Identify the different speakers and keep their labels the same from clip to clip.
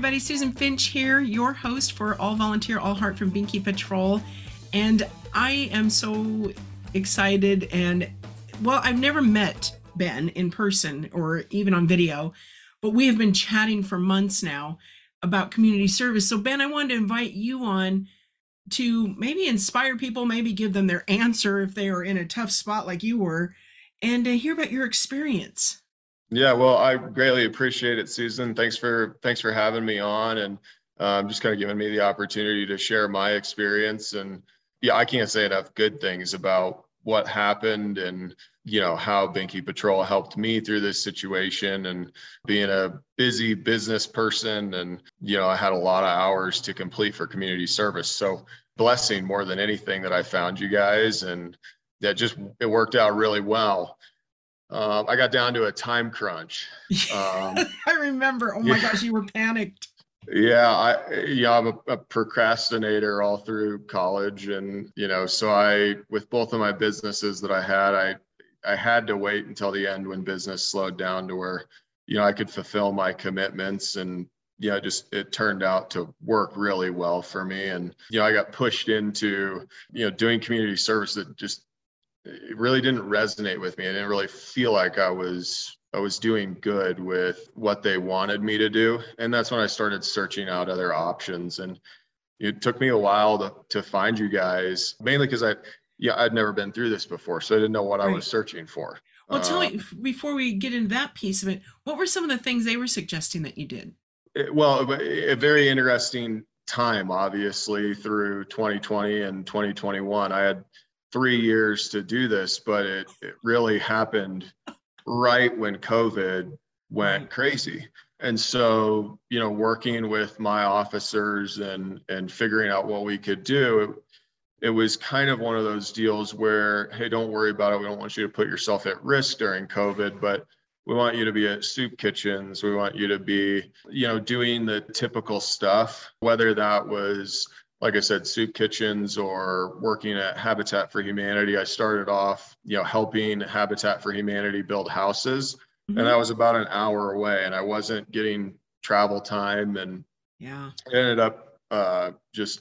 Speaker 1: everybody. Susan Finch here, your host for All Volunteer, All Heart from Binky Patrol. And I am so excited. And well, I've never met Ben in person or even on video, but we have been chatting for months now about community service. So, Ben, I wanted to invite you on to maybe inspire people, maybe give them their answer if they are in a tough spot like you were, and to hear about your experience.
Speaker 2: Yeah, well, I greatly appreciate it, Susan. Thanks for thanks for having me on, and um, just kind of giving me the opportunity to share my experience. And yeah, I can't say enough good things about what happened and you know how Binky Patrol helped me through this situation and being a busy business person and you know I had a lot of hours to complete for community service so blessing more than anything that I found you guys and that just it worked out really well um, I got down to a time crunch.
Speaker 1: Um, I remember. Oh my yeah. gosh, you were panicked.
Speaker 2: Yeah, I yeah, I'm a, a, procrastinator all through college, and you know, so I with both of my businesses that I had, I I had to wait until the end when business slowed down to where you know I could fulfill my commitments, and yeah, just it turned out to work really well for me, and you know, I got pushed into you know doing community service that just it really didn't resonate with me. I didn't really feel like I was I was doing good with what they wanted me to do. And that's when I started searching out other options. And it took me a while to, to find you guys, mainly because I yeah, I'd never been through this before. So I didn't know what right. I was searching for.
Speaker 1: Well, tell me uh, before we get into that piece of it, what were some of the things they were suggesting that you did?
Speaker 2: It, well, a very interesting time, obviously, through 2020 and 2021. I had three years to do this, but it, it really happened right when COVID went crazy. And so, you know, working with my officers and and figuring out what we could do, it, it was kind of one of those deals where, hey, don't worry about it. We don't want you to put yourself at risk during COVID, but we want you to be at soup kitchens. We want you to be, you know, doing the typical stuff, whether that was like I said, soup kitchens or working at Habitat for Humanity. I started off, you know, helping Habitat for Humanity build houses. Mm-hmm. And I was about an hour away. And I wasn't getting travel time. And
Speaker 1: yeah,
Speaker 2: it ended up uh, just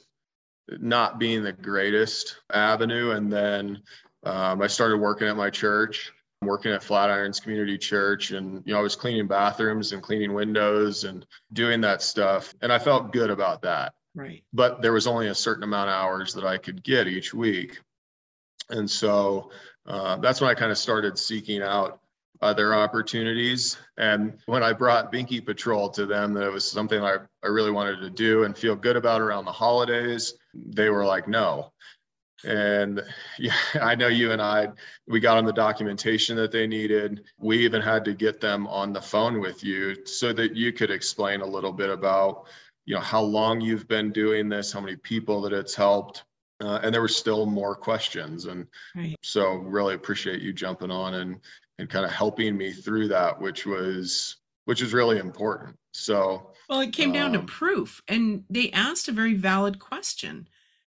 Speaker 2: not being the greatest avenue. And then um, I started working at my church, working at Flatirons Community Church. And, you know, I was cleaning bathrooms and cleaning windows and doing that stuff. And I felt good about that.
Speaker 1: Right.
Speaker 2: But there was only a certain amount of hours that I could get each week. And so uh, that's when I kind of started seeking out other opportunities. And when I brought Binky Patrol to them, that it was something I, I really wanted to do and feel good about around the holidays, they were like, no. And yeah, I know you and I, we got on the documentation that they needed. We even had to get them on the phone with you so that you could explain a little bit about you know how long you've been doing this how many people that it's helped uh, and there were still more questions. And right. so really appreciate you jumping on and and kind of helping me through that which was which is really important. So
Speaker 1: well it came down um, to proof and they asked a very valid question.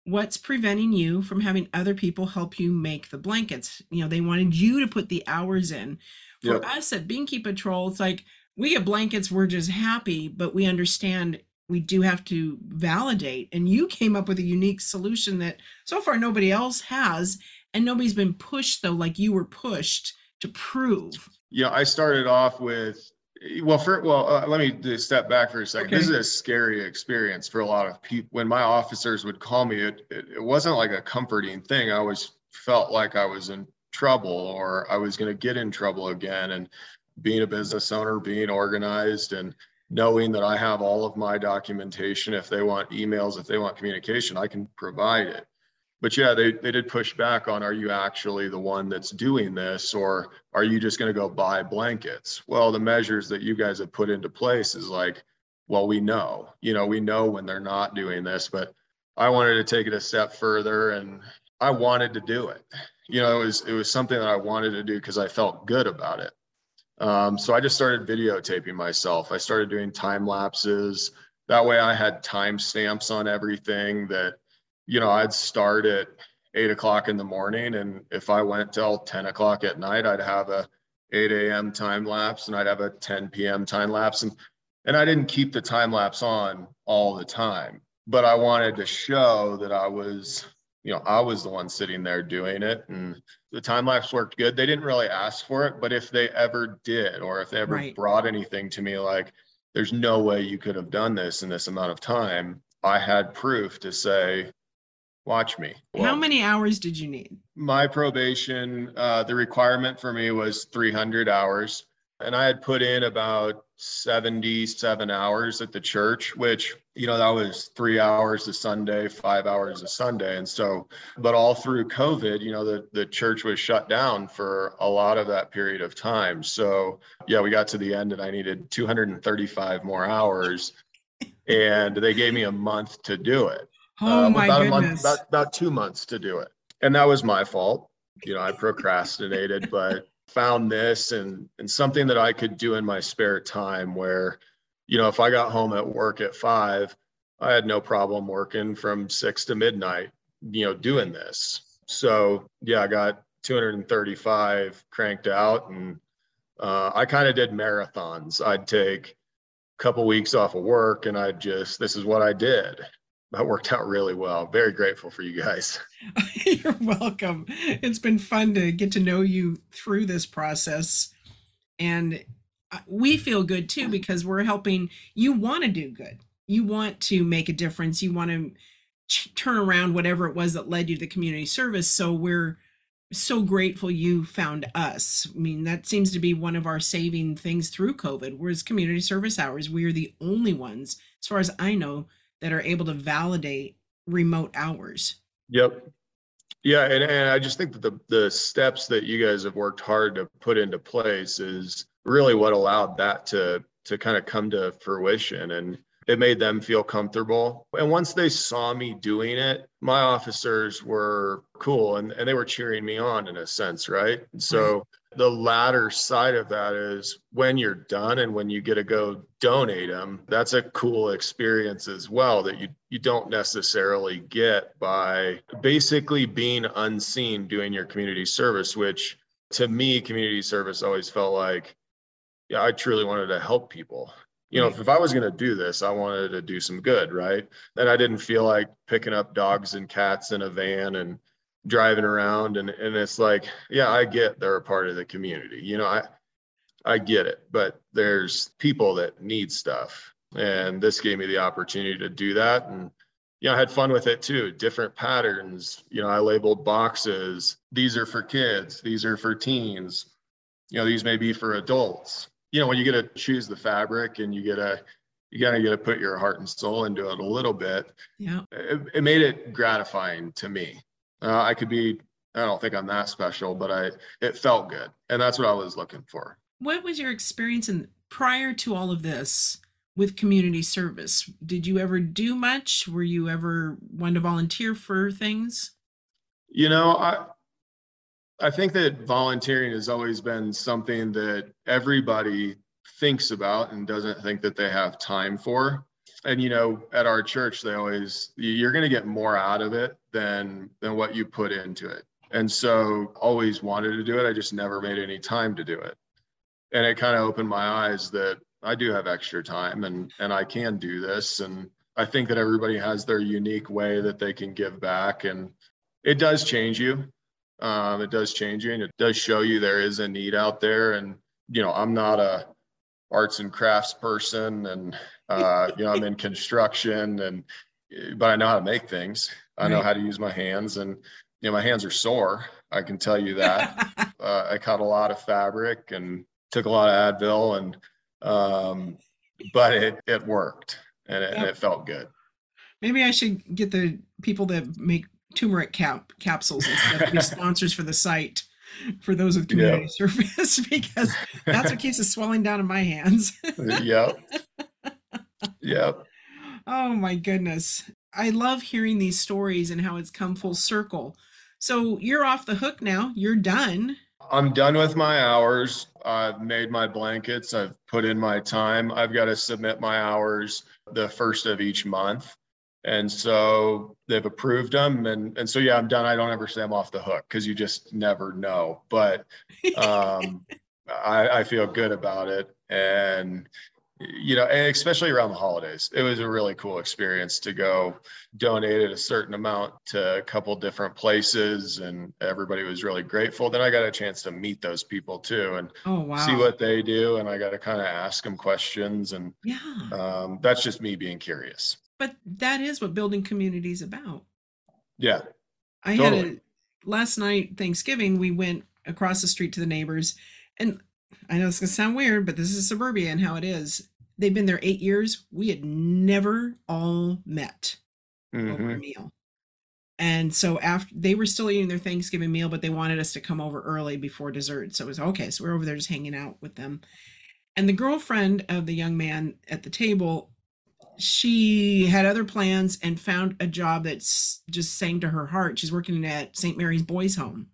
Speaker 1: What's preventing you from having other people help you make the blankets? You know they wanted you to put the hours in. For yep. us at binky patrol it's like we get blankets we're just happy but we understand we do have to validate. And you came up with a unique solution that so far nobody else has, and nobody's been pushed though, like you were pushed to prove.
Speaker 2: Yeah, I started off with well, for well, uh, let me step back for a second. Okay. This is a scary experience for a lot of people. When my officers would call me, it, it, it wasn't like a comforting thing. I always felt like I was in trouble or I was going to get in trouble again. And being a business owner, being organized, and knowing that I have all of my documentation. If they want emails, if they want communication, I can provide it. But yeah, they, they did push back on are you actually the one that's doing this or are you just going to go buy blankets? Well, the measures that you guys have put into place is like, well, we know, you know, we know when they're not doing this, but I wanted to take it a step further and I wanted to do it. You know, it was it was something that I wanted to do because I felt good about it. Um, so I just started videotaping myself. I started doing time lapses. That way I had time stamps on everything that, you know, I'd start at eight o'clock in the morning. And if I went till 10 o'clock at night, I'd have a 8 a.m. time lapse and I'd have a 10 p.m. time lapse. And And I didn't keep the time lapse on all the time, but I wanted to show that I was, you know, I was the one sitting there doing it. And the time lapse worked good. They didn't really ask for it, but if they ever did, or if they ever right. brought anything to me like, there's no way you could have done this in this amount of time, I had proof to say, watch me.
Speaker 1: Well, How many hours did you need?
Speaker 2: My probation, uh, the requirement for me was 300 hours. And I had put in about 77 hours at the church, which, you know, that was three hours a Sunday, five hours a Sunday. And so, but all through COVID, you know, the, the church was shut down for a lot of that period of time. So, yeah, we got to the end and I needed 235 more hours. And they gave me a month to do it.
Speaker 1: Oh um, my
Speaker 2: about
Speaker 1: goodness.
Speaker 2: A month, about, about two months to do it. And that was my fault. You know, I procrastinated, but found this and and something that I could do in my spare time where, you know, if I got home at work at five, I had no problem working from six to midnight, you know, doing this. So yeah, I got 235 cranked out and uh, I kind of did marathons. I'd take a couple weeks off of work and I'd just, this is what I did that worked out really well. Very grateful for you guys.
Speaker 1: You're welcome. It's been fun to get to know you through this process. And uh, we feel good too because we're helping you want to do good. You want to make a difference. You want to turn around whatever it was that led you to the community service. So we're so grateful you found us. I mean, that seems to be one of our saving things through COVID, whereas community service hours, we are the only ones, as far as I know, that are able to validate remote hours.
Speaker 2: Yep. Yeah, and, and I just think that the the steps that you guys have worked hard to put into place is really what allowed that to to kind of come to fruition and it made them feel comfortable. And once they saw me doing it, my officers were cool and, and they were cheering me on in a sense, right? And so mm-hmm. the latter side of that is when you're done and when you get to go donate them that's a cool experience as well that you you don't necessarily get by basically being unseen doing your community service which to me community service always felt like yeah i truly wanted to help people you know if, if i was going to do this i wanted to do some good right? And i didn't feel like picking up dogs and cats in a van and driving around. And and it's like yeah i get they're a part of the community you know i i get it. But there's people that need stuff. And this gave me the opportunity to do that. And you know i had fun with it too different patterns. You know i labeled boxes these are for kids these are for teens. You know these may be for adults you know when you get to choose the fabric and you get a you gotta get to put your heart and soul into it a little bit
Speaker 1: yeah
Speaker 2: it, it made it gratifying to me uh, I could be, I don't think I'm that special, but I, it felt good. And that's what I was looking for.
Speaker 1: What was your experience in prior to all of this with community service? Did you ever do much? Were you ever one to volunteer for things?
Speaker 2: You know, I, I think that volunteering has always been something that everybody thinks about and doesn't think that they have time for. And you know at our church they always you're going to get more out of it than than what you put into it. And so always wanted to do it i just never made any time to do it. And it kind of opened my eyes that i do have extra time and and i can do this. And i think that everybody has their unique way that they can give back. And it does change you um, it does change you and it does show you there is a need out there. And you know i'm not a arts and crafts person and uh, you know i'm in construction and but i know how to make things. I know how to use my hands and you know my hands are sore. I can tell you that. Uh, i cut a lot of fabric and took a lot of advil and um, but it it worked and it, and it felt good.
Speaker 1: Maybe i should get the people that make turmeric cap capsules instead of be sponsors for the site for those with community yep. service because that's what keeps the swelling down in my hands.
Speaker 2: Uh, yep. Yep.
Speaker 1: Oh my goodness. I love hearing these stories and how it's come full circle. So you're off the hook now. You're done.
Speaker 2: I'm done with my hours. I've made my blankets. I've put in my time. I've got to submit my hours the first of each month and so they've approved them and and so yeah i'm done i don't ever say i'm off the hook because you just never know but um I, I feel good about it and you know, especially around the holidays. It was a really cool experience to go donate a certain amount to a couple different places and everybody was really grateful. Then I got a chance to meet those people too and
Speaker 1: oh, wow.
Speaker 2: see what they do. And I got to kind of ask them questions. And
Speaker 1: yeah,
Speaker 2: um, that's just me being curious.
Speaker 1: But that is what building community is about.
Speaker 2: Yeah.
Speaker 1: I totally. had a last night, Thanksgiving, we went across the street to the neighbors and I know it's gonna sound weird, but this is suburbia and how it is. They've been there eight years. We had never all met mm-hmm. over a meal. And so after they were still eating their Thanksgiving meal, but they wanted us to come over early before dessert. So it was okay. So we're over there just hanging out with them. And the girlfriend of the young man at the table, she had other plans and found a job that's just sang to her heart. She's working at St. Mary's Boys Home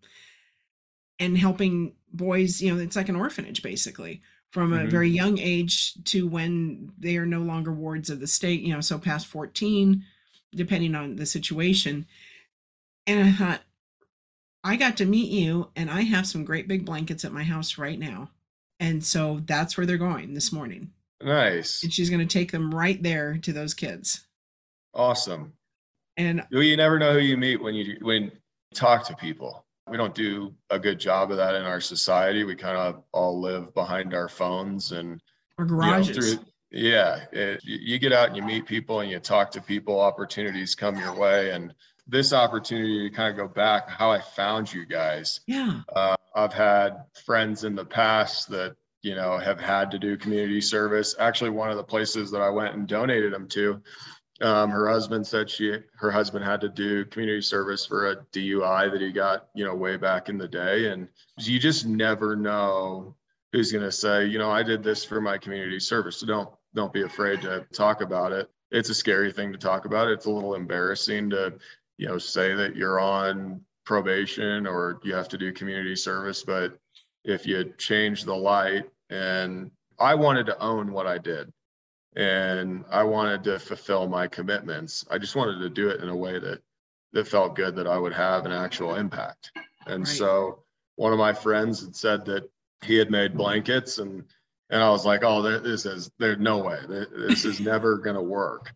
Speaker 1: and helping boys, you know, it's like an orphanage basically from a mm-hmm. very young age to when they are no longer wards of the state, you know, so past 14, depending on the situation. And I thought, I got to meet you, and I have some great big blankets at my house right now. And so that's where they're going this morning.
Speaker 2: Nice.
Speaker 1: And she's going to take them right there to those kids.
Speaker 2: Awesome.
Speaker 1: And
Speaker 2: you never know who you meet when you when you talk to people we don't do a good job of that in our society. We kind of all live behind our phones and
Speaker 1: our garages.
Speaker 2: You know, through, yeah, it, you get out and you meet people and you talk to people. Opportunities come your way, and this opportunity to kind of go back how I found you guys.
Speaker 1: Yeah,
Speaker 2: uh, I've had friends in the past that you know have had to do community service. Actually, one of the places that I went and donated them to um, her husband said she her husband had to do community service for a DUI that he got, you know, way back in the day. And you just never know who's going to say, you know, I did this for my community service. So don't don't be afraid to talk about it. It's a scary thing to talk about. It's a little embarrassing to, you know, say that you're on probation or you have to do community service. But if you change the light and I wanted to own what I did and I wanted to fulfill my commitments. I just wanted to do it in a way that that felt good that I would have an actual impact. And right. so one of my friends had said that he had made blankets and and I was like, oh, this is there's no way this is never gonna work.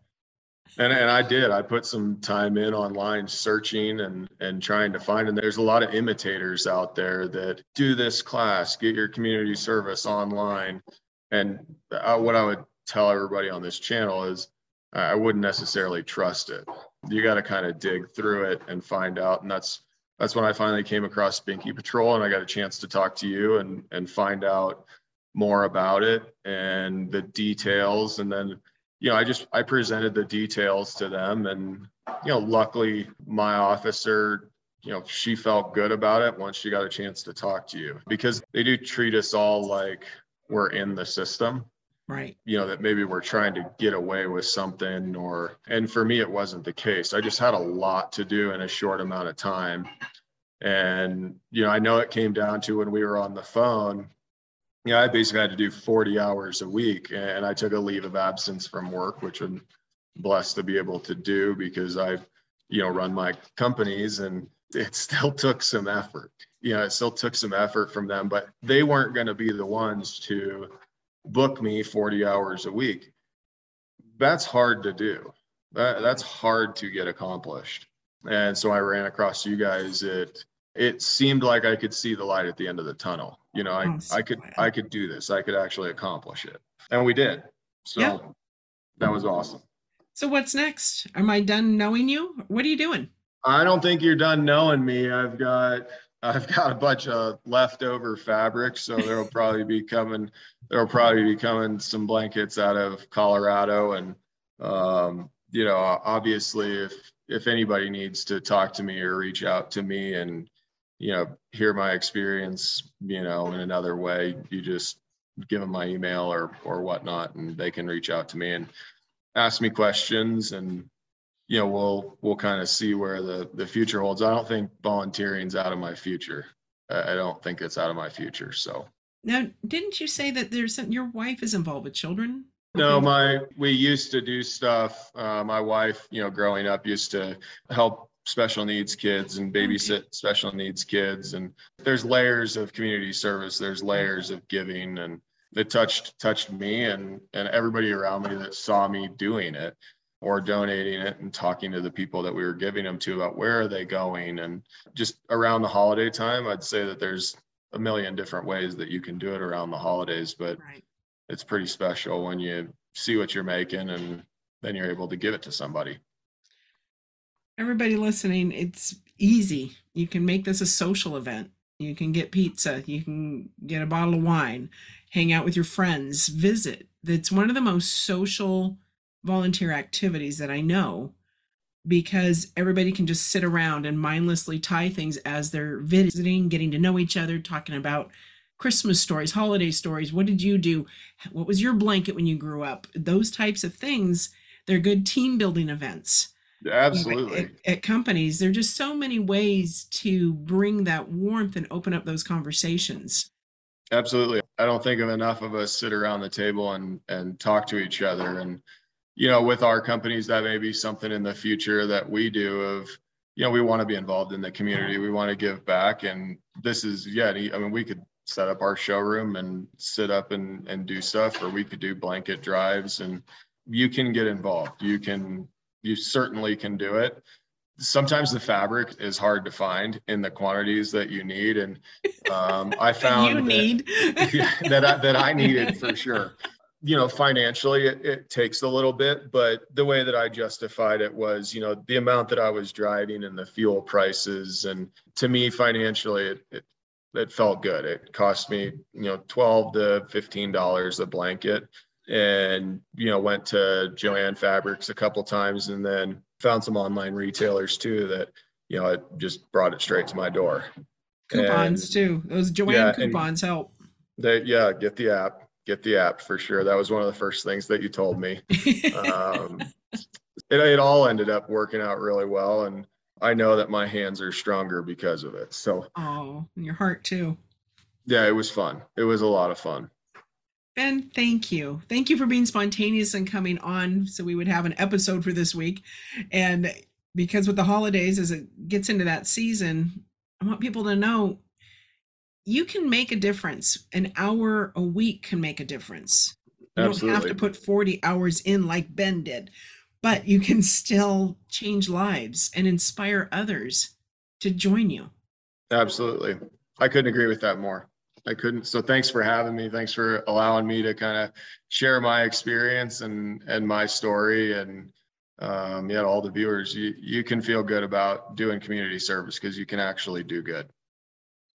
Speaker 2: And and I did. I put some time in online searching and and trying to find. And there's a lot of imitators out there that do this class, get your community service online. And uh, what I would tell everybody on this channel is I wouldn't necessarily trust it. You got to kind of dig through it and find out. And that's that's when I finally came across Binky Patrol and I got a chance to talk to you and and find out more about it and the details. And then, you know, I just I presented the details to them and you know, luckily my officer you know, she felt good about it once she got a chance to talk to you because they do treat us all like we're in the system.
Speaker 1: Right.
Speaker 2: You know that maybe we're trying to get away with something or and for me it wasn't the case. I just had a lot to do in a short amount of time. And you know i know it came down to when we were on the phone know i basically had to do 40 hours a week and i took a leave of absence from work which i'm blessed to be able to do because i've you know run my companies and it still took some effort you know it still took some effort from them but they weren't going to be the ones to book me 40 hours a week. That's hard to do. That, that's hard to get accomplished. And so I ran across you guys. It it seemed like I could see the light at the end of the tunnel. You know, I, oh, I could I could do this. I could actually accomplish it. And we did. So yeah. that was awesome.
Speaker 1: So what's next? Am I done knowing you? What are you doing?
Speaker 2: I don't think you're done knowing me. I've got I've got a bunch of leftover fabric, so there'll probably be coming there'll probably be coming some blankets out of Colorado, and um, you know, obviously, if if anybody needs to talk to me or reach out to me and you know hear my experience, you know, in another way, you just give them my email or or whatnot, and they can reach out to me and ask me questions. And you know we'll we'll kind of see where the the future holds. I don't think volunteering's out of my future. I don't think it's out of my future so.
Speaker 1: Now didn't you say that there's some, your wife is involved with children?
Speaker 2: No my we used to do stuff. Uh, my wife you know growing up used to help special needs kids and babysit okay. special needs kids and there's layers of community service there's layers of giving and it touched touched me and and everybody around me that saw me doing it or donating it and talking to the people that we were giving them to about where are they going and just around the holiday time i'd say that there's a million different ways that you can do it around the holidays but right. it's pretty special when you see what you're making and then you're able to give it to somebody
Speaker 1: everybody listening it's easy you can make this a social event you can get pizza you can get a bottle of wine hang out with your friends visit it's one of the most social volunteer activities that I know because everybody can just sit around and mindlessly tie things as they're visiting, getting to know each other, talking about Christmas stories, holiday stories. What did you do? What was your blanket when you grew up? Those types of things. They're good team building events.
Speaker 2: Absolutely.
Speaker 1: At, at, companies, there are just so many ways to bring that warmth and open up those conversations.
Speaker 2: Absolutely. I don't think of enough of us sit around the table and and talk to each other and you know, with our companies, that may be something in the future that we do of, you know, we want to be involved in the community. We want to give back. And this is, yeah, I mean, we could set up our showroom and sit up and, and do stuff, or we could do blanket drives and you can get involved. You can, you certainly can do it. Sometimes the fabric is hard to find in the quantities that you need. And um, I found that,
Speaker 1: need.
Speaker 2: that, I, that I needed for sure. You know financially it, it, takes a little bit but the way that i justified it was you know the amount that i was driving and the fuel prices. And to me financially it, it, it felt good. It cost me you know 12 to 15 dollars a blanket and you know went to Jo-Ann fabrics a couple times and then found some online retailers too that you know it just brought it straight to my door
Speaker 1: coupons and, too those joann yeah, coupons help
Speaker 2: that yeah get the app get the app for sure. That was one of the first things that you told me. um, it, it all ended up working out really well. And I know that my hands are stronger because of it. So,
Speaker 1: oh, and your heart too.
Speaker 2: Yeah, it was fun. It was a lot of fun.
Speaker 1: Ben, thank you. Thank you for being spontaneous and coming on so we would have an episode for this week. And because with the holidays, as it gets into that season, I want people to know you can make a difference. An hour a week can make a difference. You Absolutely. don't have to put 40 hours in like Ben did, but you can still change lives and inspire others to join you.
Speaker 2: Absolutely. I couldn't agree with that more. I couldn't. So thanks for having me. Thanks for allowing me to kind of share my experience and and my story and um, yeah, all the viewers. You you can feel good about doing community service because you can actually do good.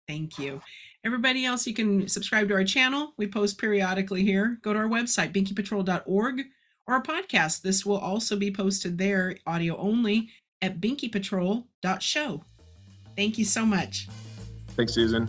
Speaker 1: Thank you. Everybody else, you can subscribe to our channel. We post periodically here. Go to our website, binkypatrol.org, or our podcast. This will also be posted there, audio only, at binkypatrol.show. Thank you so much.
Speaker 2: Thanks, Susan.